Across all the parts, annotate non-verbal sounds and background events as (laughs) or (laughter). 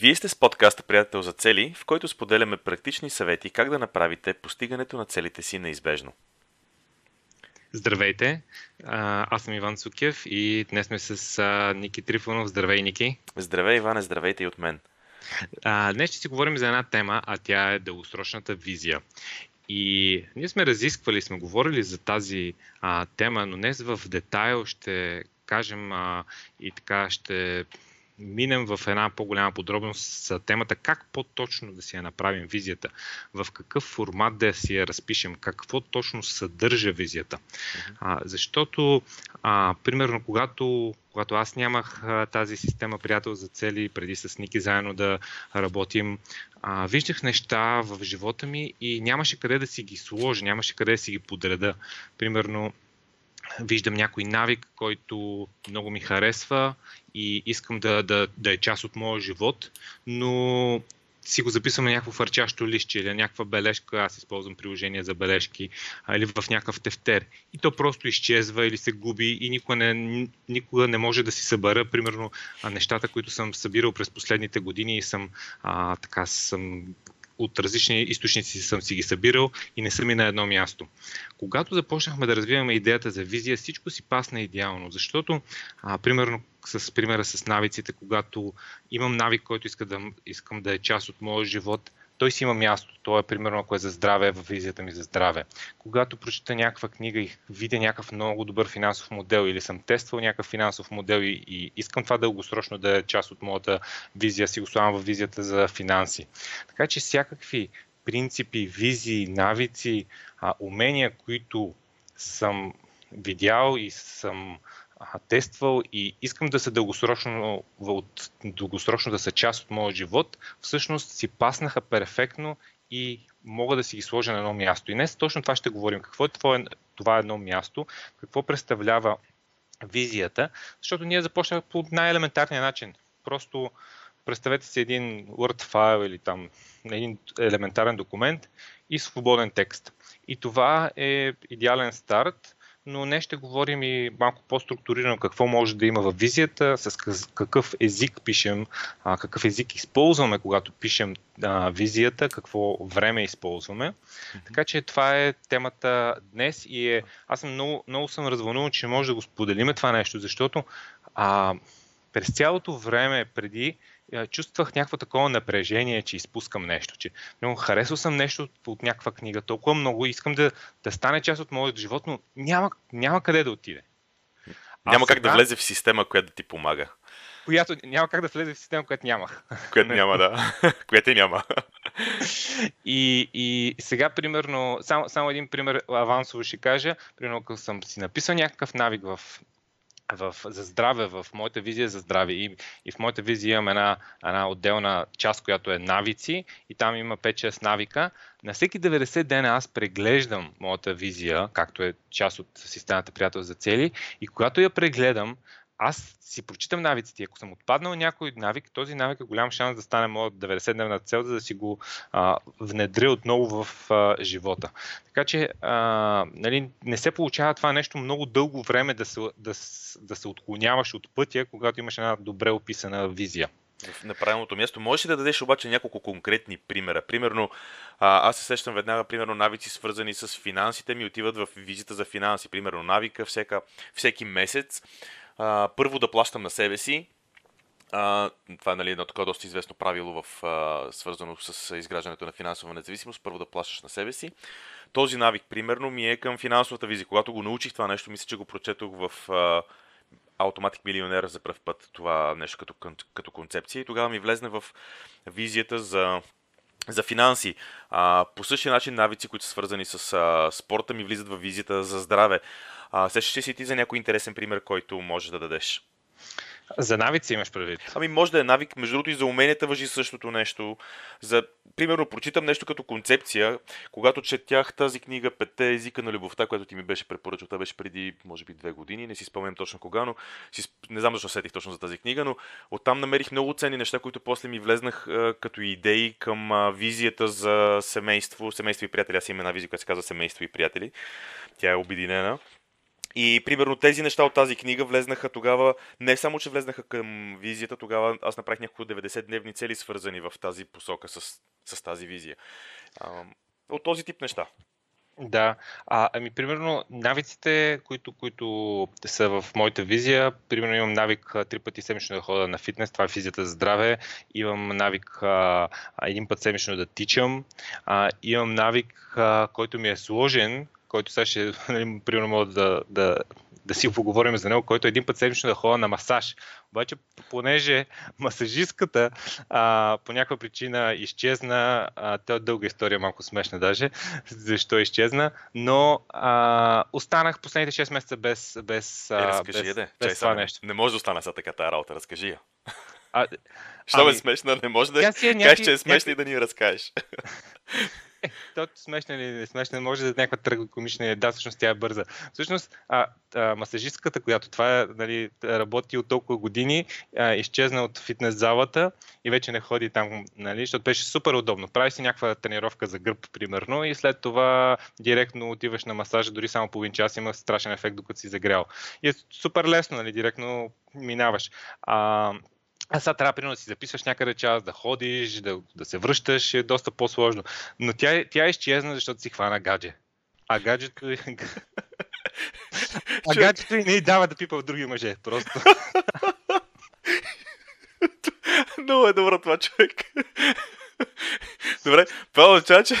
Вие сте с подкаста Приятел за цели, в който споделяме практични съвети как да направите постигането на целите си неизбежно. Здравейте, аз съм Иван Цукев и днес сме с Ники Трифонов. Здравей, Ники! Здравей, Иване, здравейте и от мен! Днес ще си говорим за една тема, а тя е дългосрочната визия. И ние сме разисквали, сме говорили за тази а, тема, но днес в детайл ще кажем а, и така ще минем в една по-голяма подробност за темата как по-точно да си я направим визията, в какъв формат да си я разпишем, какво точно съдържа визията. А, защото, а, примерно, когато, когато аз нямах а, тази система приятел за цели, преди с Ники заедно да работим, а, виждах неща в живота ми и нямаше къде да си ги сложа, нямаше къде да си ги подреда. Примерно, виждам някой навик, който много ми харесва и искам да, да, да е част от моя живот, но си го записвам на някакво фърчащо лище или някаква бележка, аз използвам приложение за бележки, или в някакъв тефтер. И то просто изчезва или се губи и никога не, никога не може да си събера, примерно, нещата, които съм събирал през последните години и съм, а, така, съм от различни източници съм си ги събирал и не съм и на едно място. Когато започнахме да развиваме идеята за визия, всичко си пасна идеално, защото, а, примерно, с примера с навиците, когато имам навик, който иска да, искам да е част от моя живот, той си има място. То е примерно, ако е за здраве, в визията ми за здраве. Когато прочета някаква книга и видя някакъв много добър финансов модел или съм тествал някакъв финансов модел и, и искам това дългосрочно да е част от моята визия, си го слагам в визията за финанси. Така че всякакви принципи, визии, навици, а, умения, които съм видял и съм тествал и искам да са дългосрочно, от, дългосрочно да са част от моя живот, всъщност си паснаха перфектно и мога да си ги сложа на едно място. И днес точно това ще говорим. Какво е това, това едно място? Какво представлява визията? Защото ние започнахме по най-елементарния начин. Просто представете си един Word файл или там един елементарен документ и свободен текст. И това е идеален старт но не ще говорим и малко по-структурирано какво може да има в визията, с какъв език пишем, какъв език използваме, когато пишем визията, какво време използваме. Така че това е темата днес и е, аз съм много, много съм развълнуван, че може да го споделиме това нещо, защото а, през цялото време преди чувствах някакво такова напрежение, че изпускам нещо, че много харесал съм нещо от някаква книга, толкова много искам да, да стане част от моят живот, но няма, няма къде да отиде. Няма а как сега... да влезе в система, която да ти помага. Която няма как да влезе в система, която нямах. Която няма, да. (laughs) която няма. И, и сега, примерно, само, само един пример авансово ще кажа. Примерно, ако съм си написал някакъв навик в в, за здраве, в моята визия за здраве. И, и в моята визия имам една, една отделна част, която е навици и там има 5-6 навика. На всеки 90 дена аз преглеждам моята визия, както е част от системата Приятел за цели и когато я прегледам, аз си прочитам навиците. Ако съм отпаднал някой навик, този навик е голям шанс да стане моят 90-дневна цел, за да си го а, внедря отново в а, живота. Така че а, нали, не се получава това нещо много дълго време да се, да, да се отклоняваш от пътя, когато имаш една добре описана визия на правилното място. Можеш ли да дадеш обаче няколко конкретни примера? Примерно, аз се сещам веднага, примерно, навици свързани с финансите ми отиват в визита за финанси. Примерно, навика всека, всеки месец а, първо да плащам на себе си. А, това е нали, едно такова доста известно правило, в, а, свързано с изграждането на финансова независимост. Първо да плащаш на себе си. Този навик, примерно, ми е към финансовата визия. Когато го научих това нещо, мисля, че го прочетох в Automatic Милионер за първ път това нещо като, като концепция и тогава ми влезне в визията за за финанси. А, по същия начин навици, които са свързани с а, спорта, ми влизат в визията за здраве. А, сещаш си ти за някой интересен пример, който може да дадеш? За навици имаш предвид? Ами може да е навик, между другото и за уменията въжи същото нещо. За, примерно, прочитам нещо като концепция, когато четях тази книга Петте езика на любовта, която ти ми беше препоръчал, това беше преди, може би, две години, не си спомням точно кога, но си, не знам защо сетих точно за тази книга, но оттам намерих много ценни неща, които после ми влезнах а, като идеи към а, визията за семейство, семейство и приятели. Аз имам една визия, която се казва семейство и приятели. Тя е обединена. И примерно тези неща от тази книга влезнаха тогава, не само, че влезнаха към визията, тогава аз направих няколко 90-дневни цели, свързани в тази посока с, с тази визия. А, от този тип неща. Да, а, ами примерно навиците, които, които са в моята визия, примерно имам навик три пъти седмично да ходя на фитнес, това е визията за здраве, имам навик а, един път седмично да тичам, а, имам навик, а, който ми е сложен, който сега ще, (laughs) нали, примерно, мога да, да, да си поговорим за него, който един път седмично да ходя на масаж. Обаче, понеже масажистката а, по някаква причина изчезна, а, това е дълга история, малко смешна даже, (laughs) защо изчезна, но а, останах последните 6 месеца без, без, е, разкажи, без, де. без Чай, това не, нещо. Не може да остана са така тази работа, разкажи я. А, (laughs) Що ами, е смешна, не може да тя си е кажеш, че е смешна някакви- и да ни разкажеш. (laughs) То смешна или не смешна, може да е някаква трагикомична. Да, всъщност тя е бърза. Всъщност, а, а, масажистката, която това е, нали, работи от толкова години, а, изчезна от фитнес залата и вече не ходи там, нали, защото беше супер удобно. Прави си някаква тренировка за гръб, примерно, и след това директно отиваш на масажа, дори само половин час има страшен ефект, докато си загрял. И е супер лесно, нали, директно минаваш. А, а сега трябва примерно да си записваш някъде час, да ходиш, да, да се връщаш, е доста по-сложно. Но тя, тя изчезна, защото си хвана гадже. А гаджето, (laughs) а гаджето и не й дава да пипа в други мъже. Просто. (laughs) Много е добро това, човек. Добре, това означава, че...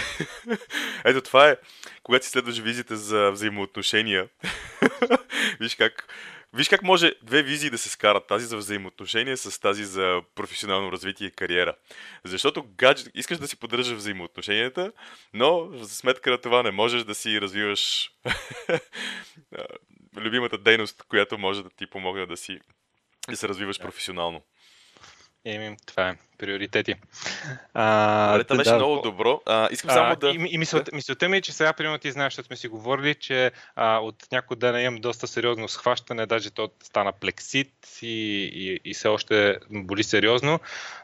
Ето това е, когато си следваш визите за взаимоотношения. (laughs) Виж как... Виж как може две визии да се скарат. Тази за взаимоотношения с тази за професионално развитие и кариера. Защото гаджет, искаш да си поддържаш взаимоотношенията, но за сметка на това не можеш да си развиваш (laughs) любимата дейност, която може да ти помогне да си да се развиваш професионално. Еми, това е. Приоритети. А, Добре, това беше да, много добро. А, искам само А, да... И, и мисълта, мисълта ми е, че сега, примерно, ти знаеш, защото сме си говорили, че а, от някой ден имам доста сериозно схващане, даже то стана плексит и, и, и все още боли сериозно.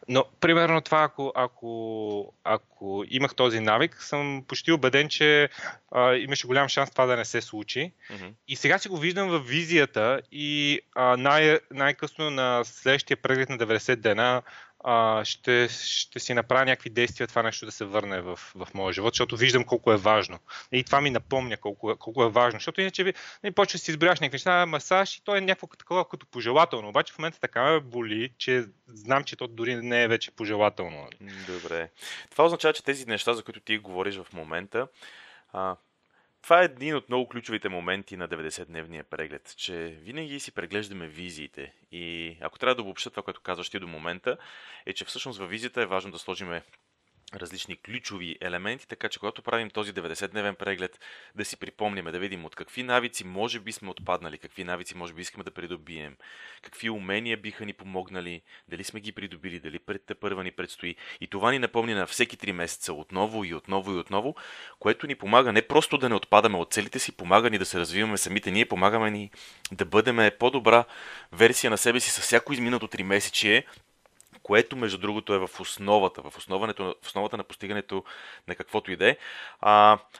Но, примерно, това, ако, ако, ако имах този навик, съм почти убеден, че а, имаше голям шанс това да не се случи. Мгм. И сега си го виждам в визията и а, най- най-късно на следващия преглед на 90 дена а, ще, ще си направя някакви действия това нещо да се върне в, в моя живот, защото виждам колко е важно. И това ми напомня колко, колко е важно, защото иначе ви, не, почва да си избираш някакви неща, масаж и то е някакво такова като пожелателно. Обаче в момента така ме боли, че знам, че то дори не е вече пожелателно. Добре. Това означава, че тези неща, за които ти говориш в момента, а, това е един от много ключовите моменти на 90-дневния преглед, че винаги си преглеждаме визиите. И ако трябва да обобща това, което казваш ти до момента, е, че всъщност във визията е важно да сложиме различни ключови елементи, така че когато правим този 90-дневен преглед, да си припомняме, да видим от какви навици може би сме отпаднали, какви навици може би искаме да придобием, какви умения биха ни помогнали, дали сме ги придобили, дали пред те първа ни предстои. И това ни напомня на всеки 3 месеца отново и отново и отново, което ни помага не просто да не отпадаме от целите си, помага ни да се развиваме самите ние, помагаме ни да бъдем по-добра версия на себе си с всяко изминато 3 месечие, което между другото е в основата, в, основането, в основата на постигането на каквото и да е.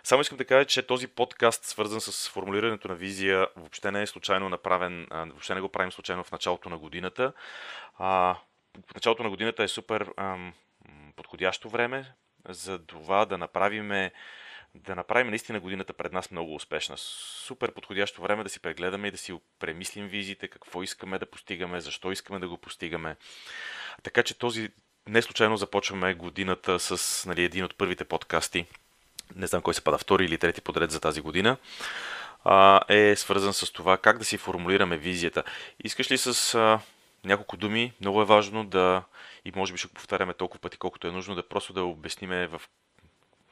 Само искам да кажа, че този подкаст, свързан с формулирането на визия, въобще не е случайно направен, а, въобще не го правим случайно в началото на годината. А, в началото на годината е супер ам, подходящо време за това да направиме да направим наистина годината пред нас много успешна. Супер подходящо време да си прегледаме и да си премислим визиите, какво искаме да постигаме, защо искаме да го постигаме. Така че този не случайно започваме годината с нали, един от първите подкасти. Не знам кой се пада втори или трети подред за тази година. А, е свързан с това как да си формулираме визията. Искаш ли с а, няколко думи, много е важно да, и може би ще повтаряме толкова пъти, колкото е нужно, да просто да обясниме в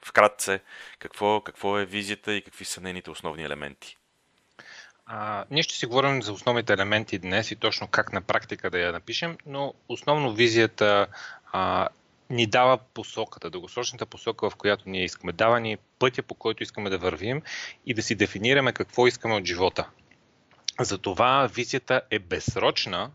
вкратце какво, какво е визията и какви са нейните основни елементи. А, ние ще си говорим за основните елементи днес и точно как на практика да я напишем, но основно визията а, ни дава посоката, дългосрочната посока, в която ние искаме. Дава ни пътя, по който искаме да вървим и да си дефинираме какво искаме от живота. Затова визията е безсрочна,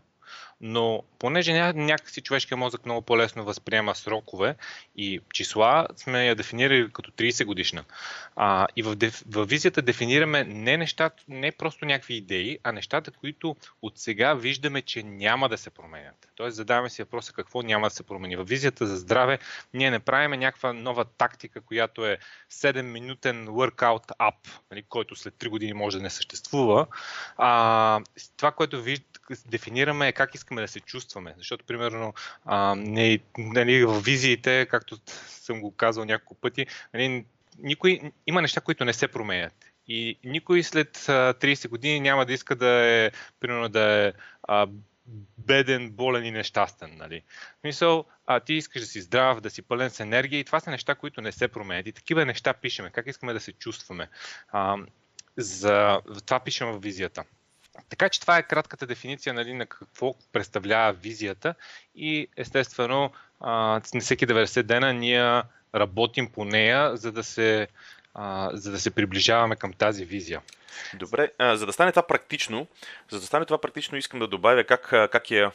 но понеже ня- някакси човешкия мозък много по-лесно възприема срокове и числа, сме я дефинирали като 30 годишна. А, и в, деф, в визията дефинираме не нещата, не просто някакви идеи, а нещата, които от сега виждаме, че няма да се променят. Тоест задаваме си въпроса какво няма да се промени. В визията за здраве ние не правиме някаква нова тактика, която е 7-минутен workout ап, нали, който след 3 години може да не съществува. А, това, което виж, дефинираме е как искаме да се чувстваме. Защото, примерно, а, не, нали, в визиите, както съм го казал няколко пъти, нали, никой, има неща, които не се променят. И никой след 30 години няма да иска да е, примерно, да е а, беден, болен и нещастен. Нали? Мисъл, а ти искаш да си здрав, да си пълен с енергия и това са неща, които не се променят. И такива неща пишеме. Как искаме да се чувстваме. А, за това пишем в визията. Така че това е кратката дефиниция нали, на какво представлява визията и естествено на всеки 90 дена ние работим по нея, за да се, а, за да се приближаваме към тази визия. Добре, а, за да стане това практично, за да стане това практично искам да добавя как, как я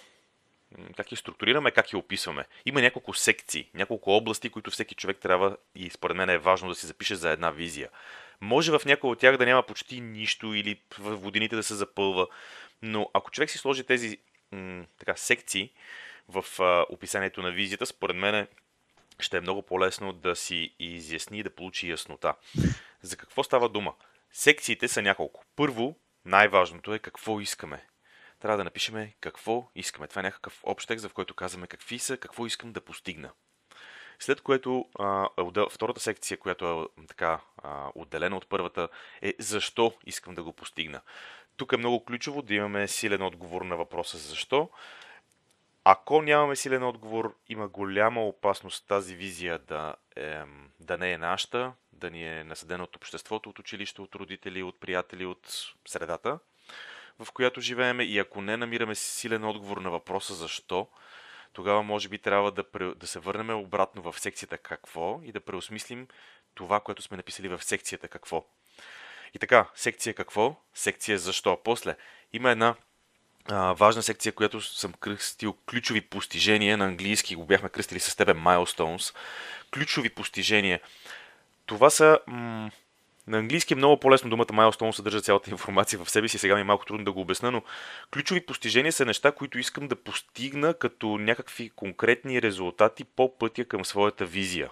как я структурираме, как я описваме. Има няколко секции, няколко области, които всеки човек трябва и според мен е важно да си запише за една визия. Може в някои от тях да няма почти нищо или в водините да се запълва, но ако човек си сложи тези м- така, секции в а, описанието на визията, според мен ще е много по-лесно да си изясни и да получи яснота. За какво става дума? Секциите са няколко. Първо, най-важното е какво искаме. Трябва да напишеме какво искаме. Това е някакъв общ текст, в който казваме какви са, какво искам да постигна. След което а, втората секция, която е така а, отделена от първата, е защо искам да го постигна. Тук е много ключово да имаме силен отговор на въпроса защо. Ако нямаме силен отговор, има голяма опасност тази визия да, е, да не е нашата, да ни е насъдена от обществото, от училище, от родители, от приятели, от средата, в която живееме. И ако не намираме силен отговор на въпроса защо, тогава може би трябва да, да се върнем обратно в секцията какво и да преосмислим това, което сме написали в секцията какво. И така, секция какво, секция защо. После има една а, важна секция, която съм кръстил ключови постижения на английски, го бяхме кръстили с тебе milestones. Ключови постижения. Това са м- на английски е много по-лесно думата milestone съдържа цялата информация в себе си, сега ми е малко трудно да го обясна, но ключови постижения са неща, които искам да постигна като някакви конкретни резултати по пътя към своята визия.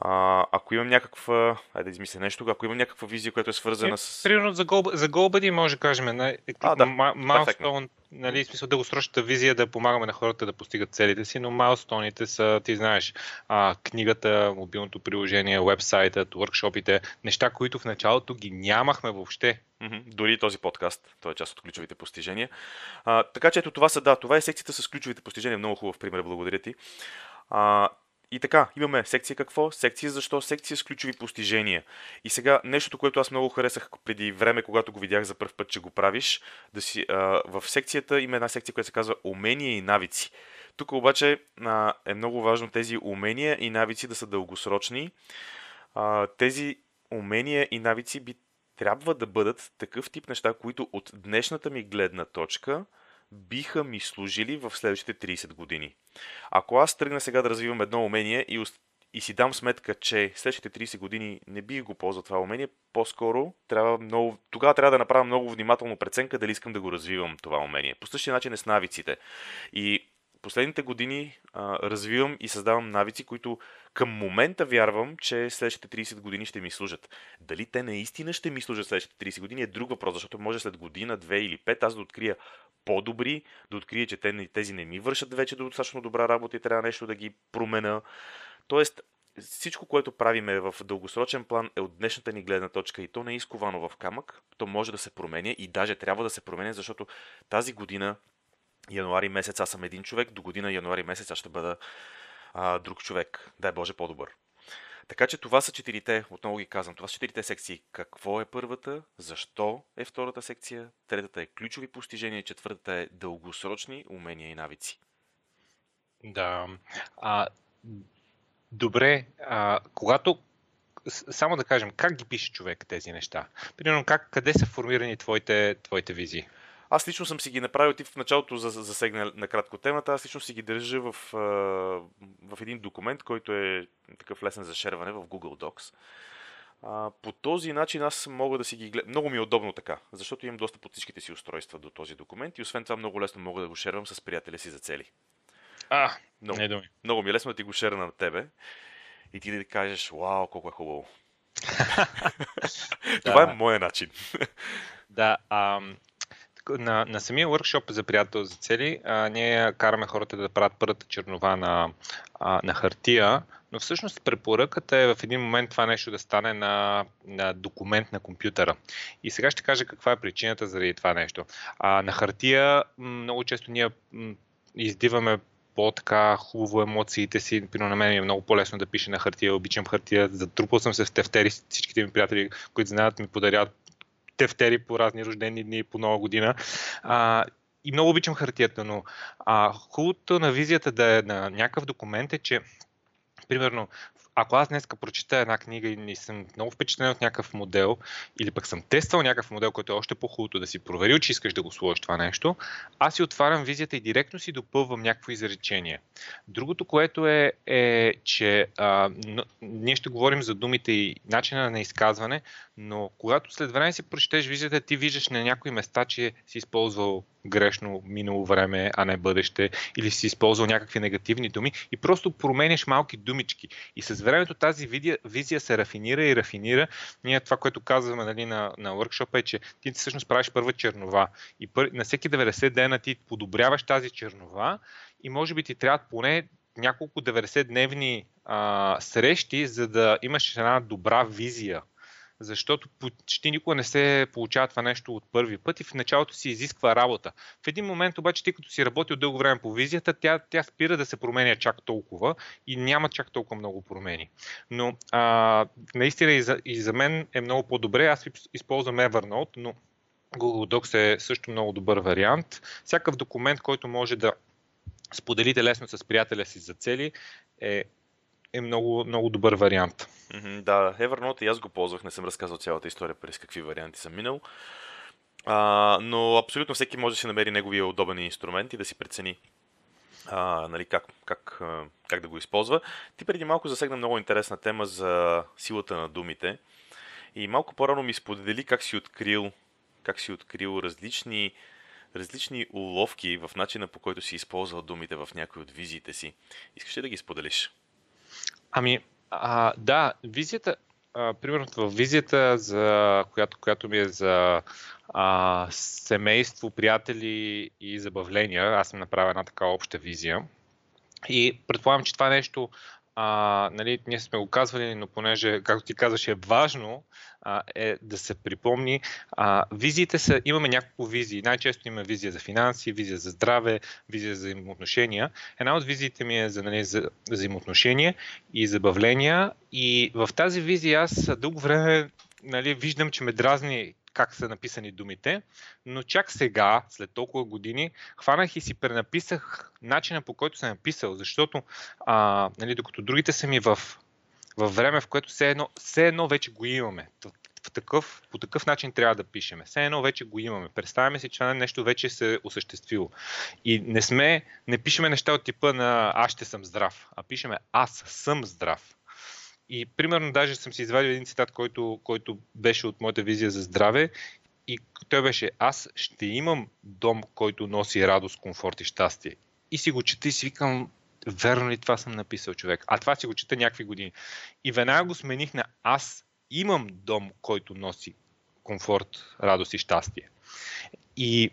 А, ако имам някаква, айде да измисля нещо, ако имам някаква визия, която е свързана е, с... Примерно за, гол, за GoBuddy може да кажем, на, а, да, milestone, нали, смисъл дългосрочната визия да помагаме на хората да постигат целите си, но майлстоните са, ти знаеш, а, книгата, мобилното приложение, вебсайтът, workshopите, неща, които в началото ги нямахме въобще. Mm-hmm. Дори този подкаст, той е част от ключовите постижения. А, така че ето това са, да, това е секцията с ключовите постижения. Много хубав пример, благодаря ти. А, и така, имаме секция какво, секция защо, секция с ключови постижения. И сега, нещото, което аз много харесах преди време, когато го видях за първ път, че го правиш, да си, а, в секцията има една секция, която се казва умения и навици. Тук обаче а, е много важно тези умения и навици да са дългосрочни. А, тези умения и навици би трябва да бъдат такъв тип неща, които от днешната ми гледна точка – биха ми служили в следващите 30 години. Ако аз тръгна сега да развивам едно умение и, и си дам сметка, че следващите 30 години не бих го ползвал това умение, по-скоро трябва много, тогава трябва да направя много внимателно преценка дали искам да го развивам това умение. По същия начин е с навиците. И последните години а, развивам и създавам навици, които към момента вярвам, че следващите 30 години ще ми служат. Дали те наистина ще ми служат следващите 30 години е друг въпрос, защото може след година, две или пет аз да открия по-добри, да открия, че тези не ми вършат вече достатъчно добра работа и трябва нещо да ги промена. Тоест, всичко, което правиме в дългосрочен план е от днешната ни гледна точка и то не е изковано в камък, то може да се променя и даже трябва да се променя, защото тази година, януари месец, аз съм един човек, до година януари месец аз ще бъда а, друг човек. Дай Боже по-добър. Така че това са четирите, отново ги казвам, това са четирите секции. Какво е първата, защо е втората секция, третата е ключови постижения, четвъртата е дългосрочни умения и навици. Да. А, добре, а, когато само да кажем, как ги пише човек тези неща? Примерно, как, къде са формирани твоите, твоите визии? Аз лично съм си ги направил, ти в началото засегна накратко темата, аз лично си ги държа в, в един документ, който е такъв лесен за шерване в Google Docs. А, по този начин аз мога да си ги гледам. Много ми е удобно така, защото имам доста под всичките си устройства до този документ и освен това много лесно мога да го шервам с приятеля си за цели. А, много, не думи. Много ми е лесно да ти го шерна на тебе и ти да кажеш, вау, колко е хубаво. (laughs) (laughs) Това е моя начин. да, ам, на, на самия workshop за приятел за цели, а, ние караме хората да правят първата чернова на, а, на хартия, но всъщност препоръката е в един момент това нещо да стане на, на документ на компютъра. И сега ще кажа каква е причината заради това нещо. А, на хартия много често ние издиваме по-така хубаво емоциите си. Примерно на мен е много по-лесно да пише на хартия, обичам хартия, затрупал съм се в тефтери, всичките ми приятели, които знаят, ми подарят тефтери по разни рождени дни, по нова година. А, и много обичам хартията, но а, хубавото на визията да е на някакъв документ е, че примерно ако аз днес прочита една книга и не съм много впечатлен от някакъв модел, или пък съм тествал някакъв модел, който е още по-хубавото да си проверил, че искаш да го сложиш това нещо, аз си отварям визията и директно си допълвам някакво изречение. Другото, което е, е че а, но, ние ще говорим за думите и начина на изказване, но когато след време си прочетеш визията, ти виждаш на някои места, че си използвал грешно минало време, а не бъдеще, или си използвал някакви негативни думи и просто променяш малки думички. И с времето тази визия, се рафинира и рафинира. Ние това, което казваме нали, на, на workshop е, че ти всъщност правиш първа чернова и пър, на всеки 90 дена ти подобряваш тази чернова и може би ти трябва поне няколко 90-дневни а, срещи, за да имаш една добра визия защото почти никога не се получава това нещо от първи път и в началото си изисква работа. В един момент обаче, ти като си работил дълго време по визията, тя, тя спира да се променя чак толкова и няма чак толкова много промени. Но а, наистина и за, и за мен е много по-добре. Аз използвам Evernote, но Google Docs е също много добър вариант. Всякакъв документ, който може да споделите лесно с приятеля си за цели, е е много, много добър вариант. Да, Evernote и аз го ползвах, не съм разказал цялата история през какви варианти съм минал. А, но абсолютно всеки може да си намери неговия удобен инструмент и да си прецени а, нали, как, как, как да го използва. Ти преди малко засегна много интересна тема за силата на думите и малко по-рано ми сподели как си открил, как си открил различни, различни уловки в начина по който си използвал думите в някои от визиите си. Искаш ли да ги споделиш? Ами, а, да, визията, а, примерно в визията, за, която, която ми е за а, семейство, приятели и забавления, аз съм направил една така обща визия. И предполагам, че това нещо а, нали, ние сме го казвали, но понеже, както ти казваш, е важно а, е да се припомни. А, визиите са, имаме няколко визии. Най-често има визия за финанси, визия за здраве, визия за взаимоотношения. Една от визиите ми е за, нали, за взаимоотношения и забавления. И в тази визия аз дълго време нали, виждам, че ме дразни как са написани думите, но чак сега, след толкова години, хванах и си пренаписах начина по който съм написал, защото а, нали, докато другите са ми в, в време, в което все едно, все едно вече го имаме. В такъв, по такъв начин трябва да пишеме. Все едно вече го имаме. Представяме си, че нещо вече се е осъществило. И не сме, не пишеме неща от типа на аз ще съм здрав, а пишеме аз съм здрав. И примерно даже съм си извадил един цитат, който, който беше от моята визия за здраве и той беше аз ще имам дом, който носи радост, комфорт и щастие. И си го чета и си викам, верно ли това съм написал човек? А това си го чета някакви години. И веднага го смених на аз имам дом, който носи комфорт, радост и щастие. И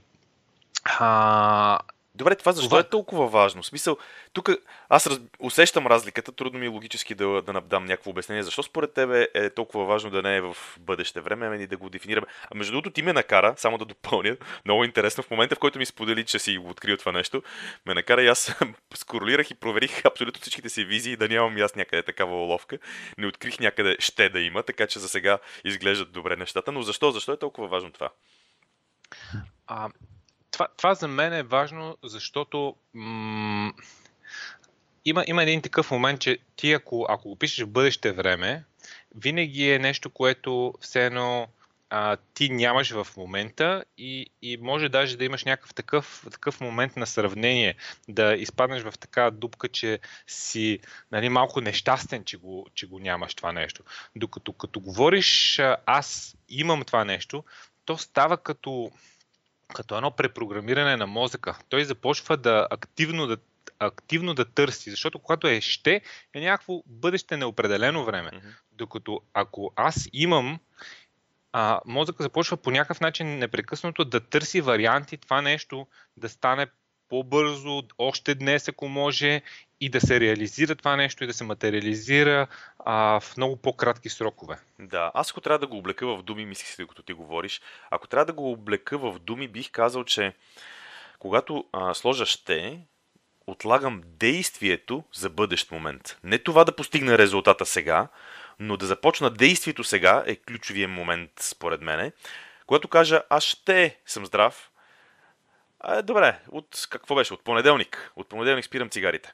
а, Добре, това защо това... е толкова важно? В смисъл, тук аз раз... усещам разликата, трудно ми е логически да, да дам някакво обяснение. Защо според тебе е толкова важно да не е в бъдеще време, ами да го дефинираме? А между другото, ти ме накара, само да допълня, (laughs) много интересно, в момента в който ми сподели, че си го открил това нещо, ме накара и аз (laughs) скоролирах и проверих абсолютно всичките си визии, да нямам и аз някъде такава уловка. Не открих някъде ще да има, така че за сега изглеждат добре нещата. Но защо? Защо е толкова важно това? А, това, това за мен е важно, защото м- има, има един такъв момент, че ти ако, ако го пишеш в бъдеще време, винаги е нещо, което все едно а, ти нямаш в момента и, и може даже да имаш някакъв такъв, такъв момент на сравнение, да изпаднеш в така дупка, че си нали, малко нещастен, че го, че го нямаш това нещо. Докато като говориш аз имам това нещо, то става като, като едно препрограмиране на мозъка. Той започва да активно да активно да търси, защото когато е ще, е някакво бъдеще неопределено време. Mm-hmm. Докато ако аз имам, а, мозъка започва по някакъв начин непрекъснато да търси варианти това нещо да стане по-бързо, още днес, ако може, и да се реализира това нещо и да се материализира а, в много по-кратки срокове. Да, аз ако трябва да го облека в думи, мислих си, докато ти говориш, ако трябва да го облека в думи, бих казал, че когато а, сложа ще, отлагам действието за бъдещ момент. Не това да постигна резултата сега, но да започна действието сега е ключовия момент, според мене. Когато кажа, аз ще съм здрав, а, добре, от какво беше? От понеделник. От понеделник спирам цигарите.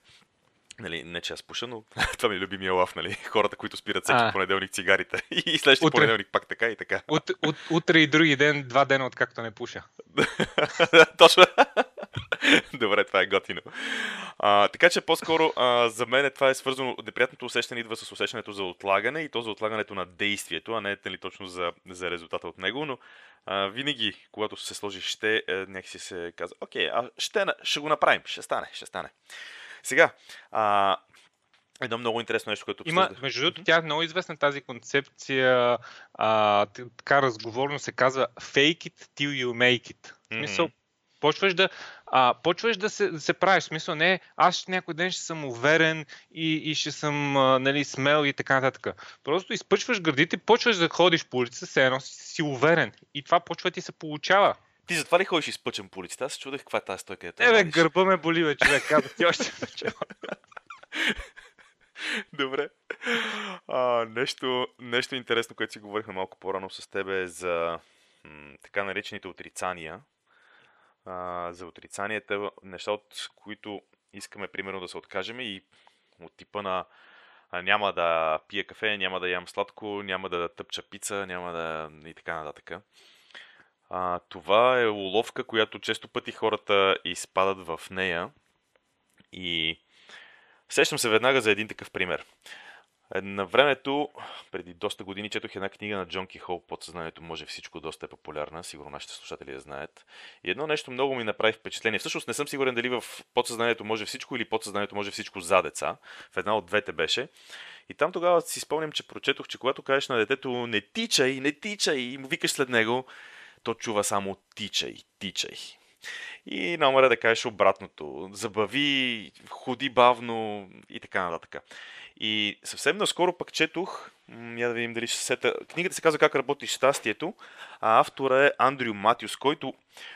Нали, не че аз пуша, но (laughs) това ми е любимия лав, нали? Хората, които спират всеки а. понеделник цигарите. (laughs) И следващия понеделник пак така и така. Ут, ут, утре и други ден, два дена откакто не пуша. (laughs) Точно. Добре, това е готино. А, така че по-скоро а, за мен това е свързано, неприятното усещане идва с усещането за отлагане и то за отлагането на действието, а не нали, точно за, за резултата от него, но а, винаги, когато се сложи ще, е, някакси се казва, окей, а ще, ще го направим, ще стане, ще стане. Сега, а, Едно много интересно нещо, което Има, между другото, тя е много известна тази концепция, а, така разговорно се казва fake it till you make it. В смисъл, mm-hmm. почваш да, а, почваш да се, да се правиш. В смисъл, не, аз някой ден ще съм уверен и, и ще съм а, нали, смел и така нататък. Просто изпъчваш гърдите, почваш да ходиш по улица, все едно си, си уверен. И това почва ти се получава. Ти затова ли ходиш изпъчен по улицата? Аз се чудех каква е тази стойка. Е, гърба ме боли, бе, човек. Каза ти още (laughs) Добре. А, нещо, нещо интересно, което си говорихме малко по-рано с тебе е за м- така наречените отрицания. А, за отрицанията, неща, от които искаме примерно да се откажем и от типа на а, няма да пия кафе, няма да ям сладко, няма да тъпча пица, няма да и така нататък. А, това е уловка, която често пъти хората изпадат в нея и сещам се веднага за един такъв пример. На времето, преди доста години, четох една книга на Джон Кихол, Подсъзнанието може всичко, доста е популярна, сигурно нашите слушатели я знаят. И едно нещо много ми направи впечатление. Всъщност не съм сигурен дали в Подсъзнанието може всичко или Подсъзнанието може всичко за деца. В една от двете беше. И там тогава си спомням, че прочетох, че когато кажеш на детето не тичай, не тичай и му викаш след него, то чува само тичай, тичай. И номера да кажеш обратното. Забави, ходи бавно и така нататък. И съвсем наскоро пък четох, я да видим дали ще сета, книгата се казва Как работи щастието, а автора е Андрю Матиус, който,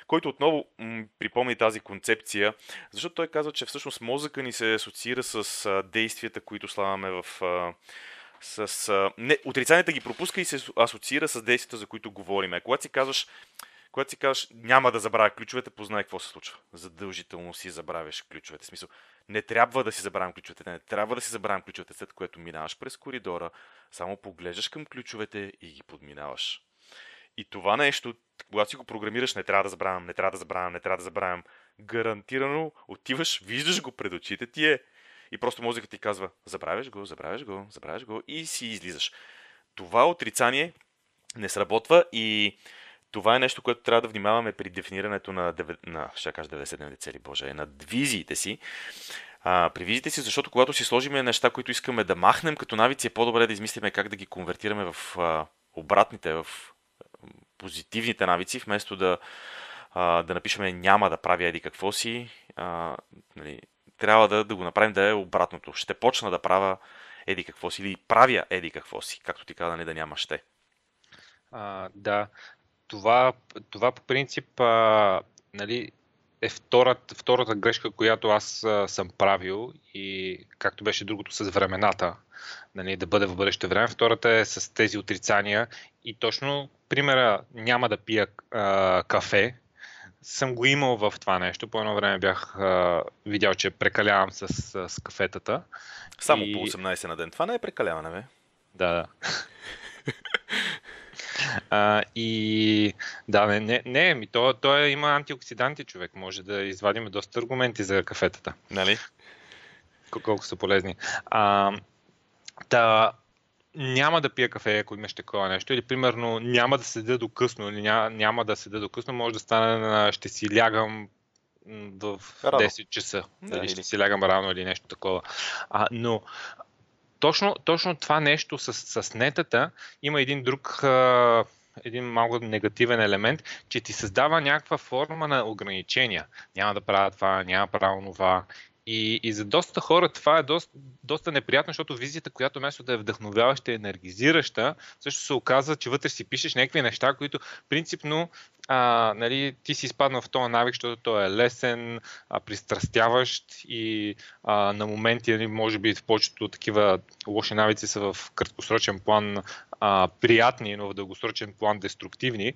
който отново м- припомни тази концепция, защото той казва, че всъщност мозъка ни се асоциира с действията, които слагаме в... с, а, не, отрицанията ги пропуска и се асоциира с действията, за които говорим. А когато си казваш, когато си казваш няма да забравя ключовете, познай какво се случва. Задължително си забравяш ключовете. В смисъл, не трябва да си забравям ключовете, не трябва да си забравям ключовете, след което минаваш през коридора, само поглеждаш към ключовете и ги подминаваш. И това нещо, когато си го програмираш, не трябва да забравям, не трябва да забравям, не трябва да забравям, гарантирано отиваш, виждаш го пред очите ти е. И просто мозъка ти казва, забравяш го, забравяш го, забравяш го и си излизаш. Това отрицание не сработва и това е нещо, което трябва да внимаваме при дефинирането на, на ще кажа 99 цели, боже, на визиите си. А, при визиите си, защото когато си сложиме неща, които искаме да махнем като навици, е по-добре да измислиме как да ги конвертираме в а, обратните, в позитивните навици, вместо да, а, да напишеме няма да правя еди какво си. А, нали, трябва да, да го направим да е обратното. Ще почна да правя еди какво си или правя еди какво си, както ти каза, нали, да няма ще. А, да, това, това по принцип а, нали, е втората, втората грешка, която аз а, съм правил и както беше другото с времената, нали, да бъде в бъдеще време. Втората е с тези отрицания и точно примера няма да пия а, кафе, съм го имал в това нещо. По едно време бях а, видял, че прекалявам с, с, кафетата. Само и... по 18 на ден. Това не е прекаляване, бе. Да, да. А, и да, не, не, не ми, то, то е, има антиоксиданти човек. Може да извадим доста аргументи за кафетата. Нали? Колко са полезни. А, да, няма да пия кафе, ако имаш такова нещо, или примерно няма да седя до късно, или няма, няма да седя до късно, може да стане на ще си лягам в рано. 10 часа. Да, или ще си лягам рано или нещо такова. А, но точно, точно това нещо с, с нетата има един друг един малко негативен елемент, че ти създава някаква форма на ограничения. Няма да правя това, няма да правя това. И, и за доста хора това е доста, доста неприятно, защото визията, която вместо да е вдъхновяваща и енергизираща, също се оказва, че вътре си пишеш някакви неща, които принципно а, нали, ти си изпаднал в този навик, защото той е лесен, а, пристрастяващ и а, на моменти, нали, може би в повечето такива лоши навици са в краткосрочен план а, приятни, но в дългосрочен план деструктивни.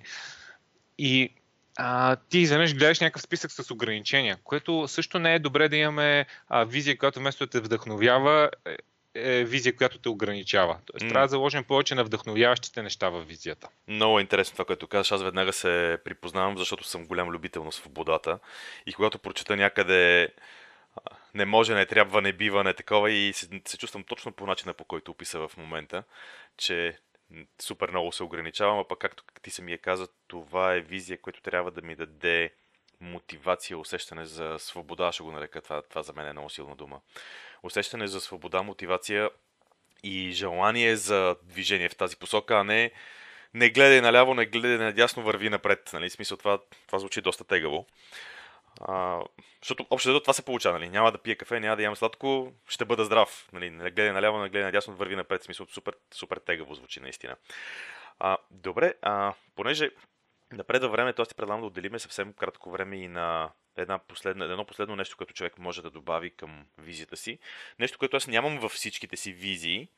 И а, ти изведнъж гледаш някакъв списък с ограничения, което също не е добре да имаме а, визия, която вместо да те вдъхновява, е, е визия, която те ограничава. Тоест, mm. трябва да заложим повече на вдъхновяващите неща в визията. Много е интересно това, което казваш. Аз веднага се припознавам, защото съм голям любител на свободата. И когато прочета някъде не може, не трябва, не бива, не такова и се, се чувствам точно по начина, по който описа в момента, че супер много се ограничавам, а пък както ти се ми е каза, това е визия, която трябва да ми даде мотивация, усещане за свобода, ще го нарека, това, това за мен е много силна дума. Усещане за свобода, мотивация и желание за движение в тази посока, а не не гледай наляво, не гледай надясно, върви напред. Нали? Смисъл, това, това звучи доста тегаво. Защото общо това се получава, нали? Няма да пия кафе, няма да ям сладко, ще бъда здрав. Нали? Не гледай наляво, не гледай надясно, върви напред. Смисъл, супер, супер тегаво звучи наистина. А, добре, а, понеже напред във времето аз ти предлагам да отделиме съвсем кратко време и на една последна, едно последно нещо, което човек може да добави към визията си. Нещо, което аз нямам във всичките си визии,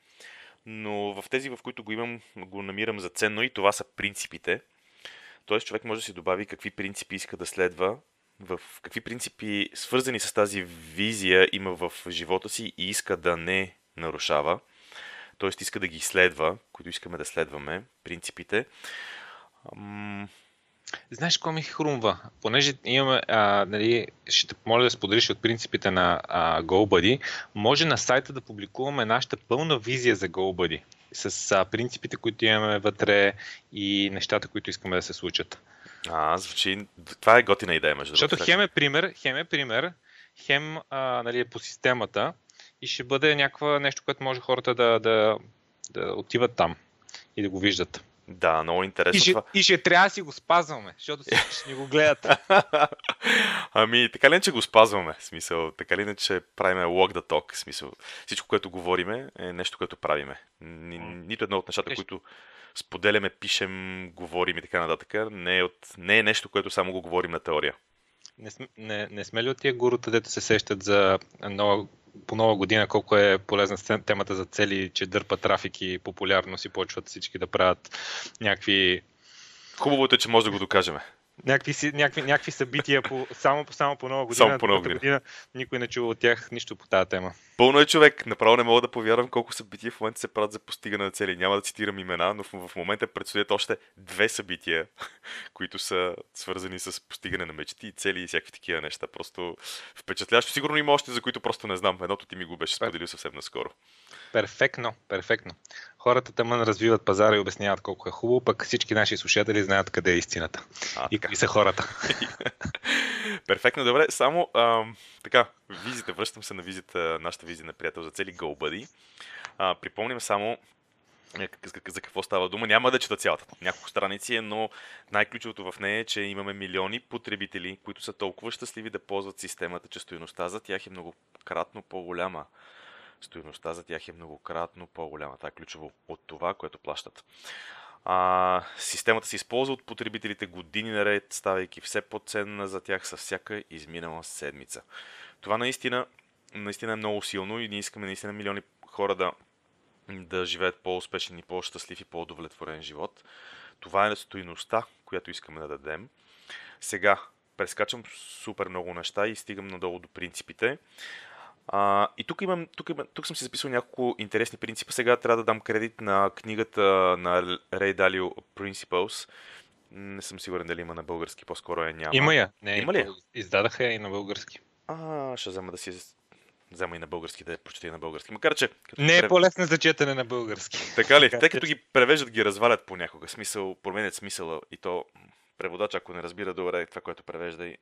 но в тези, в които го имам, го намирам за ценно и това са принципите. Тоест човек може да си добави какви принципи иска да следва в какви принципи, свързани с тази визия, има в живота си и иска да не нарушава. т.е. иска да ги следва, които искаме да следваме, принципите. Знаеш, какво ми хрумва? Понеже имаме, а, нали, ще помоля да споделиш от принципите на а, GoBuddy, може на сайта да публикуваме нашата пълна визия за GoBuddy с а, принципите, които имаме вътре и нещата, които искаме да се случат. А, звучи. Това е готина идея, между Защото хем е пример, хем е пример, хем а, нали, е по системата и ще бъде някаква нещо, което може хората да, да, да отиват там и да го виждат. Да, много интересно и ще, това. И ще трябва да си го спазваме, защото ще ни го гледат. (laughs) ами, така ли че го спазваме, смисъл, така ли че правиме walk the talk, смисъл, всичко, което говориме е нещо, което правиме. Ни, нито едно от нещата, които споделяме, пишем, говорим и така нататък, не е, от, не е нещо, което само го говорим на теория. Не, сме, не, не сме ли от тия гурута, дето се сещат за нова, по нова година, колко е полезна темата за цели, че дърпа трафик и популярност и почват всички да правят някакви... Хубавото е, че може да го докажеме някакви, някакви, някакви събития по, само, само по нова година. Само по нова година. година. Никой не чува от тях нищо по тази тема. Пълно е човек. Направо не мога да повярвам колко събития в момента се правят за постигане на цели. Няма да цитирам имена, но в, в момента предстоят още две събития, (laughs) които са свързани с постигане на мечти, цели и всякакви такива неща. Просто впечатляващо. Сигурно има още, за които просто не знам. Едното ти ми го беше споделил съвсем наскоро. Перфектно, перфектно. Хората тъмън развиват пазара и обясняват колко е хубаво, пък всички наши слушатели знаят къде е истината. А, и какви са хората. (laughs) Перфектно, добре. Само ам, така, визите, връщам се на визита, нашата визия на приятел за цели GoBuddy. А, припомням само е, за какво става дума. Няма да чета цялата. Няколко страници е, но най-ключовото в нея е, че имаме милиони потребители, които са толкова щастливи да ползват системата, че стоеността за тях е многократно по-голяма стоеността за тях е многократно по-голяма. Това е ключово от това, което плащат. А, системата се използва от потребителите години наред, ставайки все по-ценна за тях със всяка изминала седмица. Това наистина, наистина е много силно и ние искаме наистина милиони хора да, да живеят по-успешен и по-щастлив и по-удовлетворен живот. Това е стоиността, която искаме да дадем. Сега, прескачам супер много неща и стигам надолу до принципите. А, и тук, имам, тук, имам, тук съм си записал няколко интересни принципа. Сега трябва да дам кредит на книгата на Ray Dalio Principles. Не съм сигурен дали има на български, по-скоро я няма. Има я. Не, има ли? Издадаха я и на български. А, ще взема да си взема и на български, да я прочета и на български. Макар, че... Не е по-лесно за четене на български. Така ли? Те като ги превеждат, ги развалят понякога. Смисъл, променят смисъла и то преводач, ако не разбира добре това, което превежда и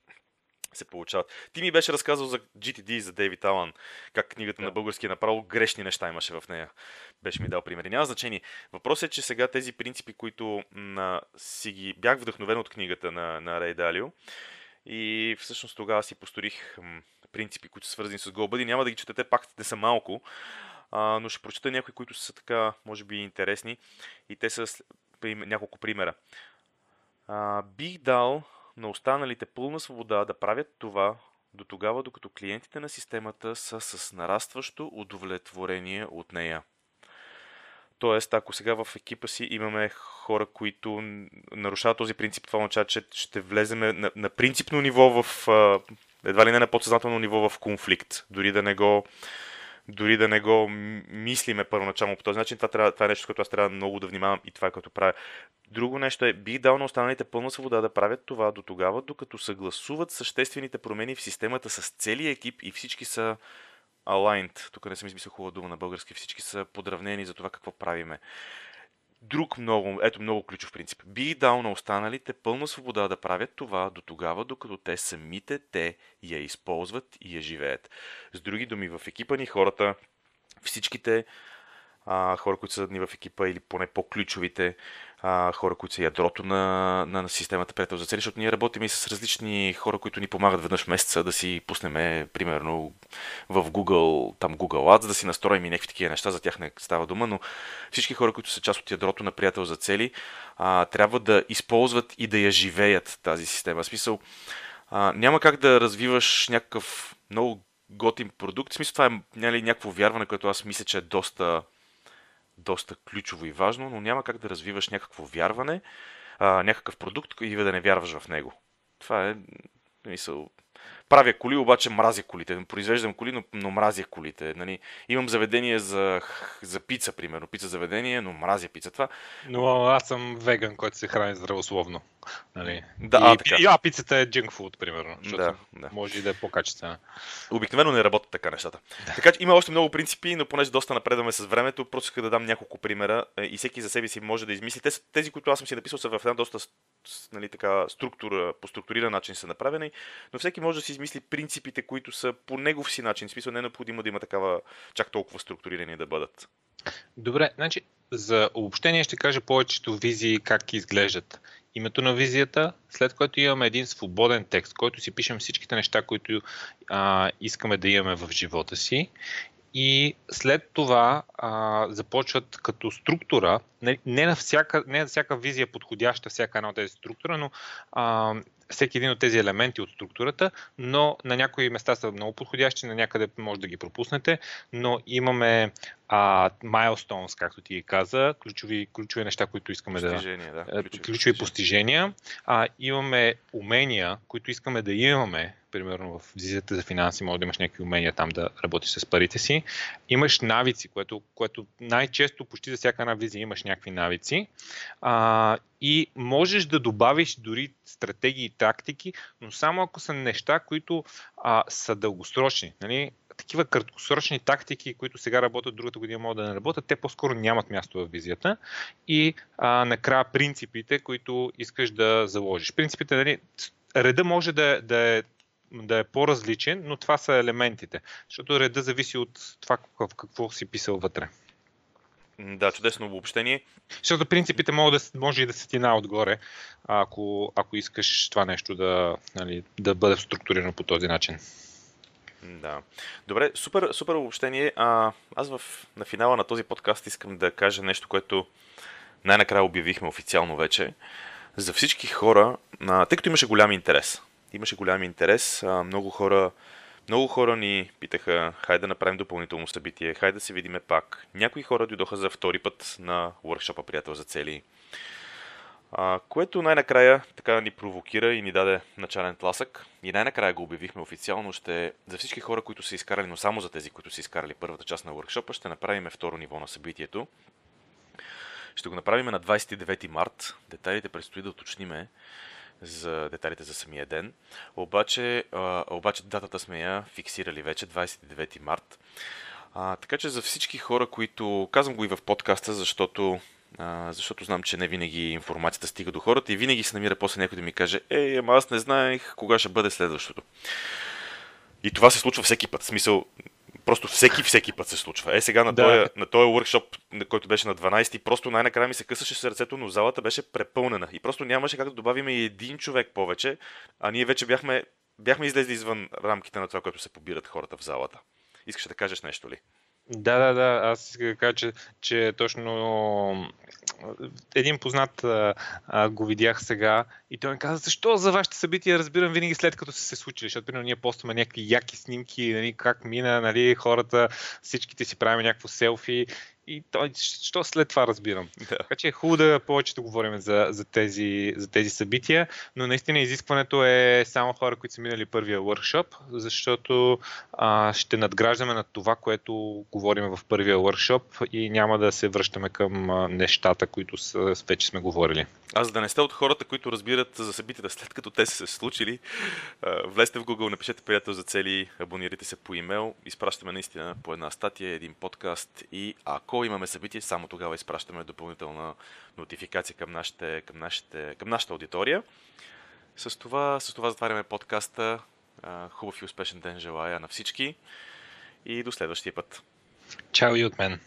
се получават. Ти ми беше разказал за GTD и за Дейвид Алан, как книгата да. на български е направо грешни неща имаше в нея. Беше ми дал примери. Няма значение. Въпросът е, че сега тези принципи, които на, си ги бях вдъхновен от книгата на, на Рей Далио, и всъщност тогава си посторих принципи, които са свързани с GoBuddy. Няма да ги четете, пак не са малко, а, но ще прочета някои, които са така, може би, интересни. И те са няколко примера. А, бих дал на останалите пълна свобода да правят това до тогава, докато клиентите на системата са с нарастващо удовлетворение от нея. Тоест, ако сега в екипа си имаме хора, които нарушават този принцип, това означава, че ще влезем на, на принципно ниво в едва ли не на подсъзнателно ниво в конфликт, дори да не го дори да не го мислиме първоначално по този начин, това, трябва, това е нещо, с което аз трябва много да внимавам и това е което правя. Друго нещо е, бих дал на останалите пълна свобода да правят това до тогава, докато съгласуват съществените промени в системата с целия екип и всички са aligned. Тук не съм измислил хубава дума на български. Всички са подравнени за това какво правиме. Друг много, ето много ключов принцип. Би дал на останалите пълна свобода да правят това до тогава, докато те самите те я използват и я живеят. С други думи, в екипа ни хората, всичките а, хора, които са дни в екипа или поне по-ключовите а, хора, които са ядрото на, на, на системата приятел за цели, защото ние работим и с различни хора, които ни помагат веднъж месеца да си пуснем, примерно, в Google, там Google Ads, да си настроим и някакви такива неща, за тях не става дума, но всички хора, които са част от ядрото на приятел за цели, а, трябва да използват и да я живеят тази система. В смисъл, а, няма как да развиваш някакъв много готин продукт. В смисъл, това е нали, някакво вярване, което аз мисля, че е доста доста ключово и важно, но няма как да развиваш някакво вярване, а, някакъв продукт и да не вярваш в него. Това е мисъл, Правя коли, обаче мразя колите. Произвеждам коли, но, но мразя колите. Нали? Имам заведение за, за пица, примерно. Пица заведение, но мразя пица. Това... Но аз съм веган, който се храни здравословно. Нали? Да, и, а, така. И, а, пицата е junk food, примерно. Да, да. Може и да е по-качествена. Обикновено не работят така нещата. Да. Така че има още много принципи, но понеже доста напредваме с времето, просто исках да дам няколко примера е, и всеки за себе си може да измисли. Тези, тези които аз съм си написал, са в една доста нали, така, структура, по структуриран начин са направени, но всеки може да си измисли принципите, които са по негов си начин. В смисъл не е необходимо да има такава чак толкова структурирани да бъдат. Добре, значи за обобщение ще кажа повечето визии как изглеждат. Името на визията, след което имаме един свободен текст, който си пишем всичките неща, които а, искаме да имаме в живота си. И след това а, започват като структура, не, не, на всяка, не на всяка визия подходяща всяка една от тези структура, но а, всеки един от тези елементи от структурата, но на някои места са много подходящи, на някъде може да ги пропуснете, но имаме а, milestones, както ти каза, ключови, ключови неща, които искаме постижения, да... да ключови, ключови постижения. А, имаме умения, които искаме да имаме примерно в визията за финанси, може да имаш някакви умения там да работиш с парите си. Имаш навици, което, което най-често, почти за всяка една визия имаш някакви навици. А, и можеш да добавиш дори стратегии и тактики, но само ако са неща, които а, са дългосрочни. Нали? Такива краткосрочни тактики, които сега работят, другата година могат да не работят, те по-скоро нямат място в визията. И а, накрая принципите, които искаш да заложиш. Принципите, нали, реда може да, да е да е по-различен, но това са елементите. Защото реда зависи от това в какво си писал вътре. Да, чудесно обобщение. Защото принципите могат да, може и да се тина отгоре, ако, ако искаш това нещо да, нали, да бъде структурирано по този начин. Да. Добре, супер, супер обобщение. А, аз в, на финала на този подкаст искам да кажа нещо, което най-накрая обявихме официално вече. За всички хора, а, тъй като имаше голям интерес имаше голям интерес. Много хора, много хора ни питаха, хайде да направим допълнително събитие, хайде да се видиме пак. Някои хора дойдоха за втори път на workshop Приятел за цели. Което най-накрая така ни провокира и ни даде начален тласък. И най-накрая го обявихме официално. Ще за всички хора, които са изкарали, но само за тези, които са изкарали първата част на workshop ще направим второ ниво на събитието. Ще го направим на 29 март. Детайлите предстои да уточниме за деталите за самия ден. Обаче, обаче датата сме я фиксирали вече, 29 март. А, така че за всички хора, които... Казвам го и в подкаста, защото а, защото знам, че не винаги информацията стига до хората и винаги се намира после някой да ми каже, ей, ама аз не знаех кога ще бъде следващото. И това се случва всеки път. В смисъл, просто всеки, всеки път се случва. Е, сега на, да. този, на този workshop, който беше на 12, просто най-накрая ми се късаше сърцето, но залата беше препълнена. И просто нямаше как да добавим и един човек повече, а ние вече бяхме, бяхме излезли извън рамките на това, което се побират хората в залата. Искаш да кажеш нещо ли? Да, да, да. Аз исках да кажа, че, че точно един познат а, а, го видях сега и той ми каза, защо за вашите събития разбирам винаги след като са се случили, защото примерно ние постваме някакви яки снимки, нали, как мина, нали, хората, всичките си правим някакво селфи и той, що след това разбирам. Да. Така че е хубаво да повече да говорим за, за, тези, за тези събития, но наистина изискването е само хора, които са минали първия workshop, защото а, ще надграждаме на това, което говорим в първия workshop и няма да се връщаме към а, нещата, които са, вече сме говорили. Аз за да не сте от хората, които разбират за събитията след като те са се случили, влезте в Google, напишете приятел за цели, абонирайте се по имейл, изпращаме наистина по една статия, един подкаст и ако имаме събитие, само тогава изпращаме допълнителна нотификация към, нашите, към, нашите, към нашата аудитория. С това, с това затваряме подкаста. Хубав и успешен ден желая на всички и до следващия път. Чао и от мен.